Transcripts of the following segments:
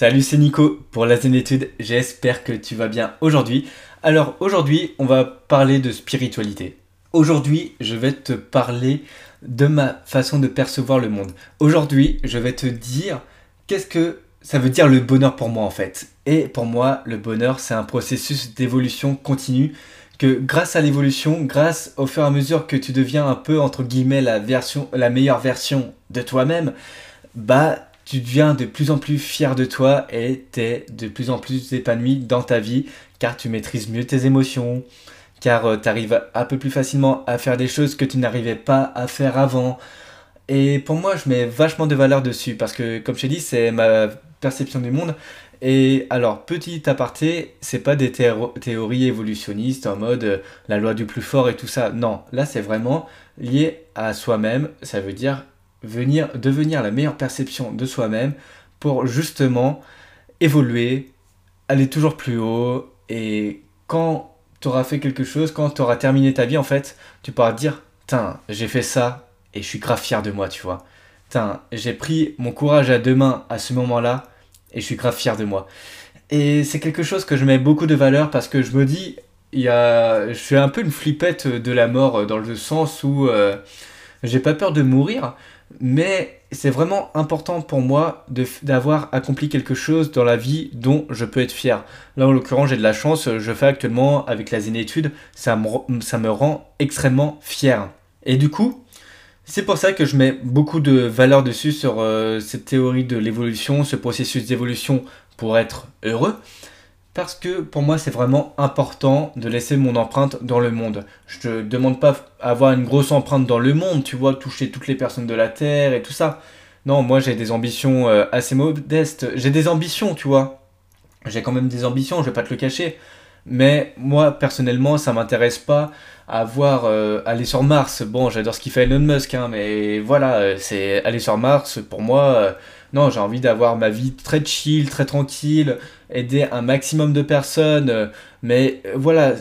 Salut, c'est Nico pour la Zénétude. J'espère que tu vas bien aujourd'hui. Alors aujourd'hui, on va parler de spiritualité. Aujourd'hui, je vais te parler de ma façon de percevoir le monde. Aujourd'hui, je vais te dire qu'est-ce que ça veut dire le bonheur pour moi en fait. Et pour moi, le bonheur, c'est un processus d'évolution continue que grâce à l'évolution, grâce au fur et à mesure que tu deviens un peu entre guillemets la version la meilleure version de toi-même, bah tu deviens de plus en plus fier de toi et tu es de plus en plus épanoui dans ta vie car tu maîtrises mieux tes émotions, car euh, tu arrives un peu plus facilement à faire des choses que tu n'arrivais pas à faire avant. Et pour moi, je mets vachement de valeur dessus parce que, comme je t'ai dit, c'est ma perception du monde. Et alors, petit aparté, c'est pas des théories évolutionnistes en mode euh, la loi du plus fort et tout ça. Non, là, c'est vraiment lié à soi-même. Ça veut dire venir, devenir la meilleure perception de soi-même pour justement évoluer, aller toujours plus haut. Et quand tu auras fait quelque chose, quand tu auras terminé ta vie, en fait, tu pourras dire Tiens, j'ai fait ça et je suis grave fier de moi, tu vois. Tiens, j'ai pris mon courage à deux mains à ce moment-là et je suis grave fier de moi. Et c'est quelque chose que je mets beaucoup de valeur parce que je me dis, il y a, je suis un peu une flippette de la mort dans le sens où euh, j'ai pas peur de mourir, mais c'est vraiment important pour moi d'avoir accompli quelque chose dans la vie dont je peux être fier. Là, en l'occurrence, j'ai de la chance, je fais actuellement avec la zénétude, ça me, ça me rend extrêmement fier. Et du coup, c'est pour ça que je mets beaucoup de valeur dessus sur euh, cette théorie de l'évolution, ce processus d'évolution pour être heureux. Parce que pour moi, c'est vraiment important de laisser mon empreinte dans le monde. Je te demande pas avoir une grosse empreinte dans le monde, tu vois, toucher toutes les personnes de la Terre et tout ça. Non, moi j'ai des ambitions euh, assez modestes. J'ai des ambitions, tu vois. J'ai quand même des ambitions, je vais pas te le cacher. Mais moi, personnellement, ça m'intéresse pas à voir euh, aller sur Mars. Bon, j'adore ce qu'il fait Elon Musk, hein, mais voilà, euh, c'est aller sur Mars, pour moi, non, j'ai envie d'avoir ma vie très chill, très tranquille, aider un maximum de personnes. Euh, mais euh, voilà,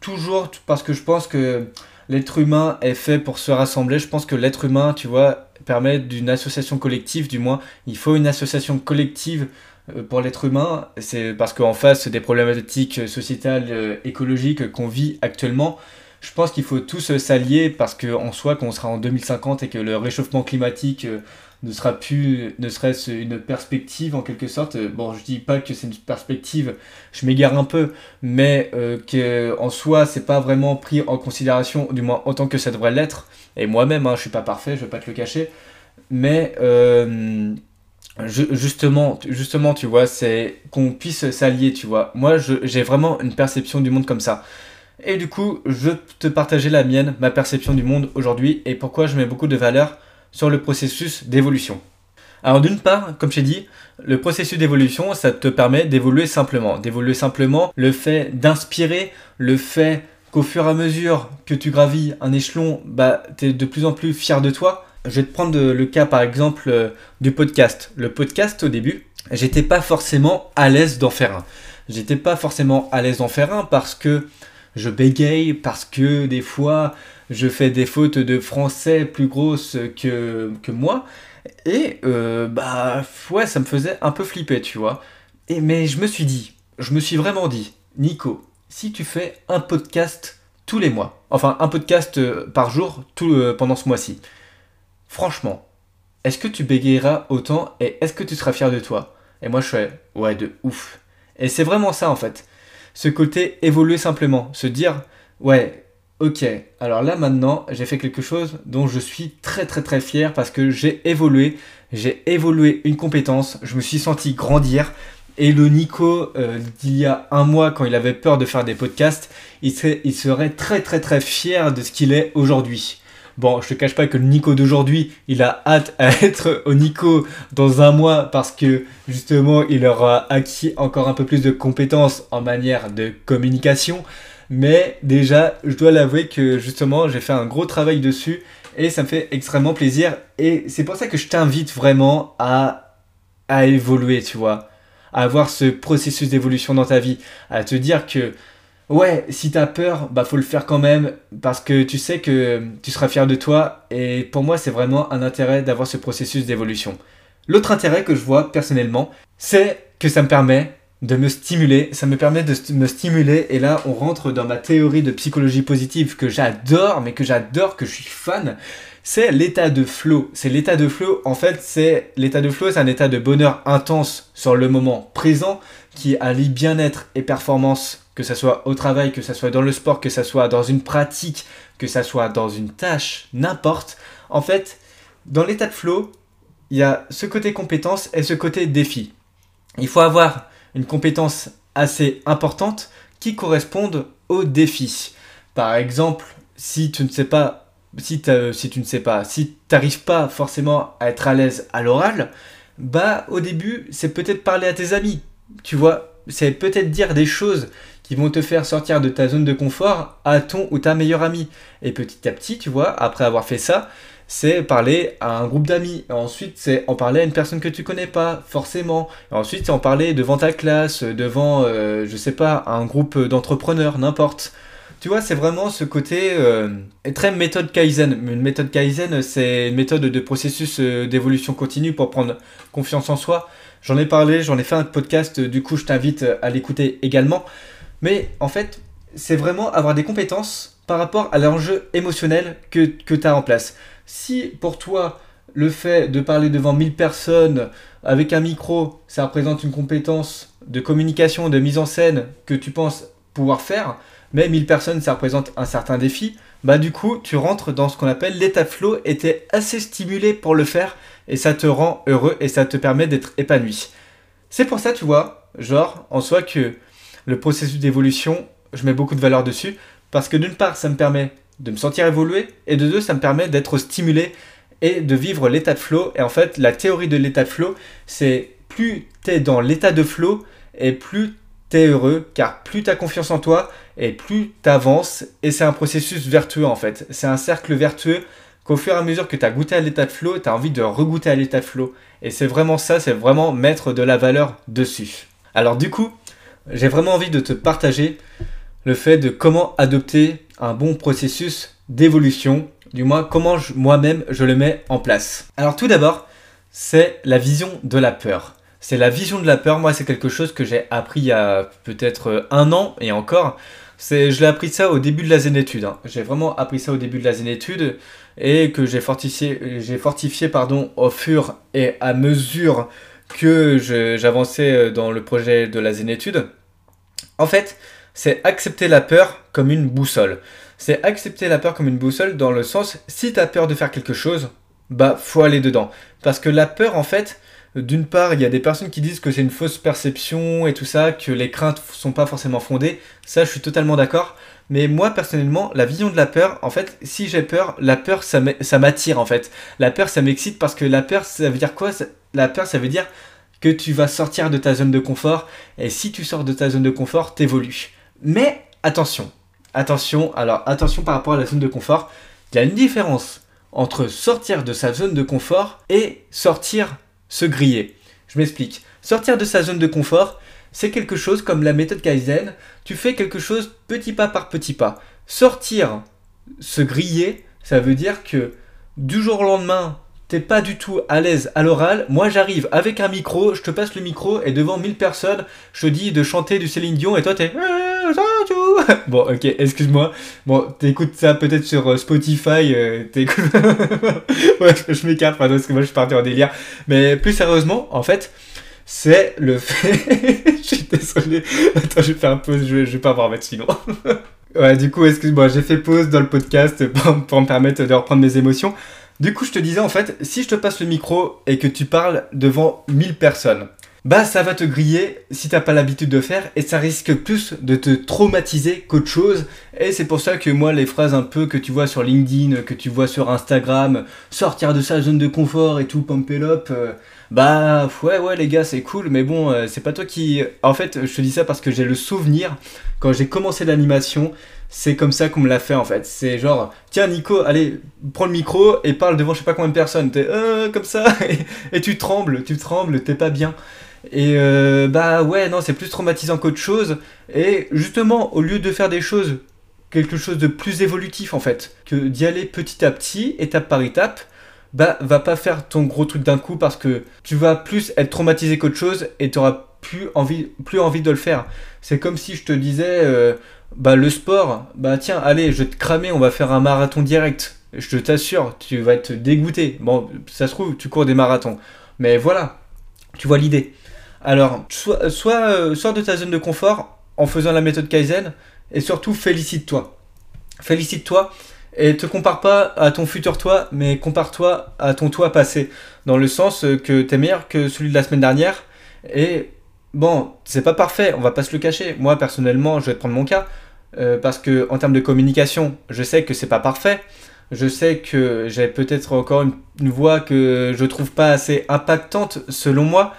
toujours parce que je pense que l'être humain est fait pour se rassembler. Je pense que l'être humain, tu vois, permet d'une association collective, du moins. Il faut une association collective euh, pour l'être humain. C'est parce qu'en face des problématiques sociétales, écologiques qu'on vit actuellement, je pense qu'il faut tous s'allier parce qu'en soi, quand on sera en 2050 et que le réchauffement climatique ne sera plus, ne serait-ce une perspective en quelque sorte. Bon, je dis pas que c'est une perspective, je m'égare un peu, mais euh, que en soi, c'est pas vraiment pris en considération, du moins autant que ça devrait l'être. Et moi-même, hein, je suis pas parfait, je vais pas te le cacher, mais euh, justement, justement, tu vois, c'est qu'on puisse s'allier, tu vois. Moi, j'ai vraiment une perception du monde comme ça. Et du coup, je te partager la mienne, ma perception du monde aujourd'hui, et pourquoi je mets beaucoup de valeur sur le processus d'évolution. Alors d'une part, comme j'ai dit, le processus d'évolution, ça te permet d'évoluer simplement. D'évoluer simplement, le fait d'inspirer, le fait qu'au fur et à mesure que tu gravis un échelon, bah, tu es de plus en plus fier de toi. Je vais te prendre le cas par exemple euh, du podcast. Le podcast au début, j'étais pas forcément à l'aise d'en faire un. J'étais pas forcément à l'aise d'en faire un parce que je bégaye, parce que des fois je fais des fautes de français plus grosses que, moi. Et euh, bah ouais, ça me faisait un peu flipper, tu vois. Et, mais je me suis dit, je me suis vraiment dit, Nico, si tu fais un podcast tous les mois, enfin un podcast euh, par jour euh, pendant ce mois-ci, franchement, est-ce que tu bégayeras autant et est-ce que tu seras fier de toi? Et moi je fais, ouais, de ouf. Et c'est vraiment ça en fait. Ce côté évoluer simplement, se dire, ouais, Ok, alors là maintenant, j'ai fait quelque chose dont je suis très très très fier parce que j'ai évolué, j'ai évolué une compétence, je me suis senti grandir. Et le Nico euh, d'il y a un mois, quand il avait peur de faire des podcasts, il serait, il serait très très très fier de ce qu'il est aujourd'hui. Bon, je te cache pas que le Nico d'aujourd'hui, il a hâte à être au Nico dans un mois parce que justement, il aura acquis encore un peu plus de compétences en manière de communication. Mais déjà, je dois l'avouer que justement, j'ai fait un gros travail dessus et ça me fait extrêmement plaisir. Et c'est pour ça que je t'invite vraiment à, à évoluer, tu vois. À avoir ce processus d'évolution dans ta vie. À te dire que, ouais, si t'as peur, bah faut le faire quand même parce que tu sais que tu seras fier de toi. Et pour moi, c'est vraiment un intérêt d'avoir ce processus d'évolution. L'autre intérêt que je vois personnellement, c'est que ça me permet de me stimuler, ça me permet de me stimuler et là on rentre dans ma théorie de psychologie positive que j'adore, mais que j'adore, que je suis fan, c'est l'état de flow. C'est l'état de flow, en fait, c'est l'état de flow, c'est un état de bonheur intense sur le moment présent qui allie bien-être et performance, que ce soit au travail, que ce soit dans le sport, que ce soit dans une pratique, que ce soit dans une tâche, n'importe. En fait, dans l'état de flow, il y a ce côté compétence et ce côté défi. Il faut avoir une compétence assez importante qui corresponde au défi. Par exemple, si tu ne sais pas, si, si tu ne sais pas, si tu n'arrives pas forcément à être à l'aise à l'oral, bah au début, c'est peut-être parler à tes amis. Tu vois, c'est peut-être dire des choses qui vont te faire sortir de ta zone de confort à ton ou ta meilleure amie. Et petit à petit, tu vois, après avoir fait ça, c'est parler à un groupe d'amis. Ensuite, c'est en parler à une personne que tu connais pas, forcément. ensuite, c'est en parler devant ta classe, devant, euh, je sais pas, un groupe d'entrepreneurs, n'importe. Tu vois, c'est vraiment ce côté euh, très méthode Kaizen. Une méthode Kaizen, c'est une méthode de processus euh, d'évolution continue pour prendre confiance en soi. J'en ai parlé, j'en ai fait un podcast, du coup, je t'invite à l'écouter également. Mais en fait, c'est vraiment avoir des compétences par rapport à l'enjeu émotionnel que, tu as en place. Si pour toi, le fait de parler devant 1000 personnes avec un micro, ça représente une compétence de communication, de mise en scène que tu penses pouvoir faire, mais 1000 personnes, ça représente un certain défi, bah du coup, tu rentres dans ce qu'on appelle l'état flow et tu es assez stimulé pour le faire et ça te rend heureux et ça te permet d'être épanoui. C'est pour ça, tu vois, genre, en soi que le processus d'évolution, je mets beaucoup de valeur dessus parce que d'une part, ça me permet de me sentir évoluer, et de deux, ça me permet d'être stimulé et de vivre l'état de flow. Et en fait, la théorie de l'état de flow, c'est plus tu es dans l'état de flow et plus tu es heureux, car plus tu as confiance en toi et plus tu avances. Et c'est un processus vertueux en fait. C'est un cercle vertueux qu'au fur et à mesure que tu as goûté à l'état de flow, tu as envie de regoûter à l'état de flow. Et c'est vraiment ça, c'est vraiment mettre de la valeur dessus. Alors du coup, j'ai vraiment envie de te partager le fait de comment adopter un bon processus d'évolution, du moins comment moi-même je le mets en place. Alors tout d'abord, c'est la vision de la peur. C'est la vision de la peur, moi c'est quelque chose que j'ai appris il y a peut-être un an et encore. C'est, je l'ai appris ça au début de la zénétude. Hein. J'ai vraiment appris ça au début de la zénétude et que j'ai fortifié, fortifié pardon, au fur et à mesure que j'avançais dans le projet de la zénétude. En fait, c'est accepter la peur comme une boussole. C'est accepter la peur comme une boussole dans le sens, si tu as peur de faire quelque chose, bah faut aller dedans. Parce que la peur, en fait, d'une part, il y a des personnes qui disent que c'est une fausse perception et tout ça, que les craintes sont pas forcément fondées. Ça, je suis totalement d'accord. Mais moi, personnellement, la vision de la peur, en fait, si j'ai peur, la peur, ça m'attire, en fait. La peur, ça m'excite parce que la peur, ça veut dire quoi? La peur, ça veut dire que tu vas sortir de ta zone de confort. Et si tu sors de ta zone de confort, t'évolues. Mais attention, attention, alors attention par rapport à la zone de confort, il y a une différence entre sortir de sa zone de confort et sortir se griller. Je m'explique. Sortir de sa zone de confort, c'est quelque chose comme la méthode Kaizen, tu fais quelque chose petit pas par petit pas. Sortir se griller, ça veut dire que du jour au lendemain, t'es pas du tout à l'aise à l'oral, moi j'arrive avec un micro, je te passe le micro et devant 1000 personnes, je te dis de chanter du Céline Dion et toi t'es... Bon ok, excuse-moi. Bon, t'écoutes ça peut-être sur euh, Spotify, euh, ouais, je m'écarte parce que moi je suis parti en délire. Mais plus sérieusement, en fait, c'est le fait... je suis désolé. Attends, je vais faire pause, je vais, pas avoir mettre sinon. ouais, du coup, excuse-moi, j'ai fait pause dans le podcast pour me permettre de reprendre mes émotions. Du coup, je te disais en fait, si je te passe le micro et que tu parles devant 1000 personnes, bah ça va te griller si t'as pas l'habitude de faire et ça risque plus de te traumatiser qu'autre chose. Et c'est pour ça que moi, les phrases un peu que tu vois sur LinkedIn, que tu vois sur Instagram, sortir de sa zone de confort et tout, pump up, euh, bah ouais, ouais, les gars, c'est cool, mais bon, euh, c'est pas toi qui. En fait, je te dis ça parce que j'ai le souvenir quand j'ai commencé l'animation c'est comme ça qu'on me l'a fait en fait. C'est genre, tiens Nico, allez, prends le micro et parle devant je sais pas combien de personnes. T'es euh, comme ça et, tu trembles, tu trembles, t'es pas bien. Et euh, bah ouais, non, c'est plus traumatisant qu'autre chose. Et justement, au lieu de faire des choses, quelque chose de plus évolutif en fait, que d'y aller petit à petit, étape par étape, bah va pas faire ton gros truc d'un coup parce que tu vas plus être traumatisé qu'autre chose et t'auras plus envie, plus envie de le faire. C'est comme si je te disais, euh, bah le sport, bah tiens, allez, je vais te cramer, on va faire un marathon direct. Je t'assure, tu vas être dégoûté. Bon, ça se trouve, tu cours des marathons. Mais voilà, tu vois l'idée. Alors, soit, soit euh, de ta zone de confort en faisant la méthode Kaizen et surtout félicite-toi. Félicite-toi et te compare pas à ton futur toi, mais compare-toi à ton toi passé. Dans le sens que tu es meilleur que celui de la semaine dernière. Et bon, c'est pas parfait, on va pas se le cacher. Moi, personnellement, je vais te prendre mon cas. Euh, parce que en termes de communication, je sais que c'est pas parfait. Je sais que j'ai peut-être encore une, voix que je trouve pas assez impactante selon moi.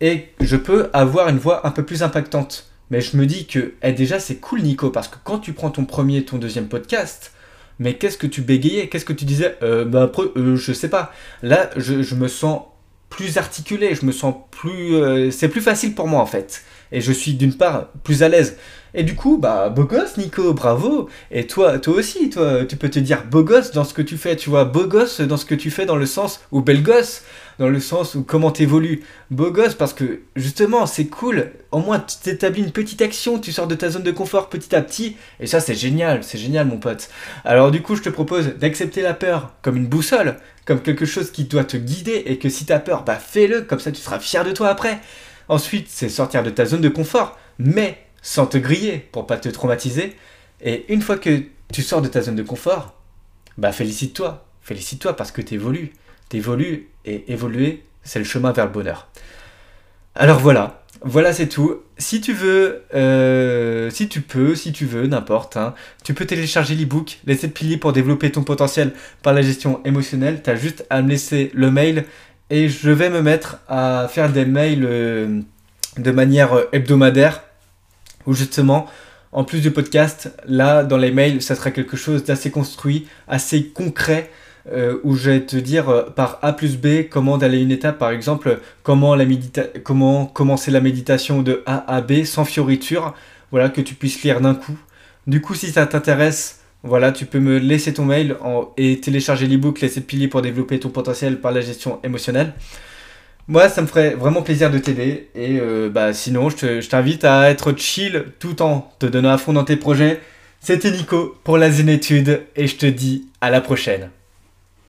Et je peux avoir une voix un peu plus impactante. Mais je me dis que eh, déjà c'est cool Nico, parce que quand tu prends ton premier ton deuxième podcast, mais qu'est-ce que tu bégayais? Qu'est-ce que tu disais? Euh, bah, après, euh, je sais pas. Là, je, me sens plus articulé, je me sens plus... Euh, c'est plus facile pour moi en fait. Et je suis d'une part plus à l'aise. Et du coup, bah, beau gosse, Nico, bravo. Et toi, toi aussi, toi, tu peux te dire beau gosse dans ce que tu fais, tu vois, beau gosse dans ce que tu fais dans le sens, ou belle gosse, dans le sens où comment t'évolues. Beau gosse parce que, justement, c'est cool. Au moins, tu t'établis une petite action, tu sors de ta zone de confort petit à petit. Et ça, c'est génial, c'est génial, mon pote. Alors, du coup, je te propose d'accepter la peur comme une boussole, comme quelque chose qui doit te guider, et que si t'as peur, bah, fais-le, comme ça, tu seras fier de toi après. Ensuite, c'est sortir de ta zone de confort, mais sans te griller pour pas te traumatiser. Et une fois que tu sors de ta zone de confort, bah félicite-toi. Félicite-toi parce que tu évolues. Tu évolues et évoluer, c'est le chemin vers le bonheur. Alors voilà, voilà c'est tout. Si tu veux, euh, si tu peux, si tu veux, n'importe, hein, tu peux télécharger l'ebook Les 7 piliers pour développer ton potentiel par la gestion émotionnelle. Tu as juste à me laisser le mail et je vais me mettre à faire des mails euh, de manière hebdomadaire où justement, en plus du podcast, là, dans les mails, ça sera quelque chose d'assez construit, assez concret, euh, où je vais te dire euh, par A plus B comment d'aller une étape, par exemple, comment, comment commencer la méditation de A à B sans fioriture, voilà, que tu puisses lire d'un coup. Du coup, si ça t'intéresse, voilà, tu peux me laisser ton mail et télécharger l'ebook Les 7 piliers pour développer ton potentiel par la gestion émotionnelle. Moi, ça me ferait vraiment plaisir de t'aider. Et euh, bah, sinon, je t'invite à être chill tout en te donnant à fond dans tes projets. C'était Nico pour la Zénétude et je te dis à la prochaine.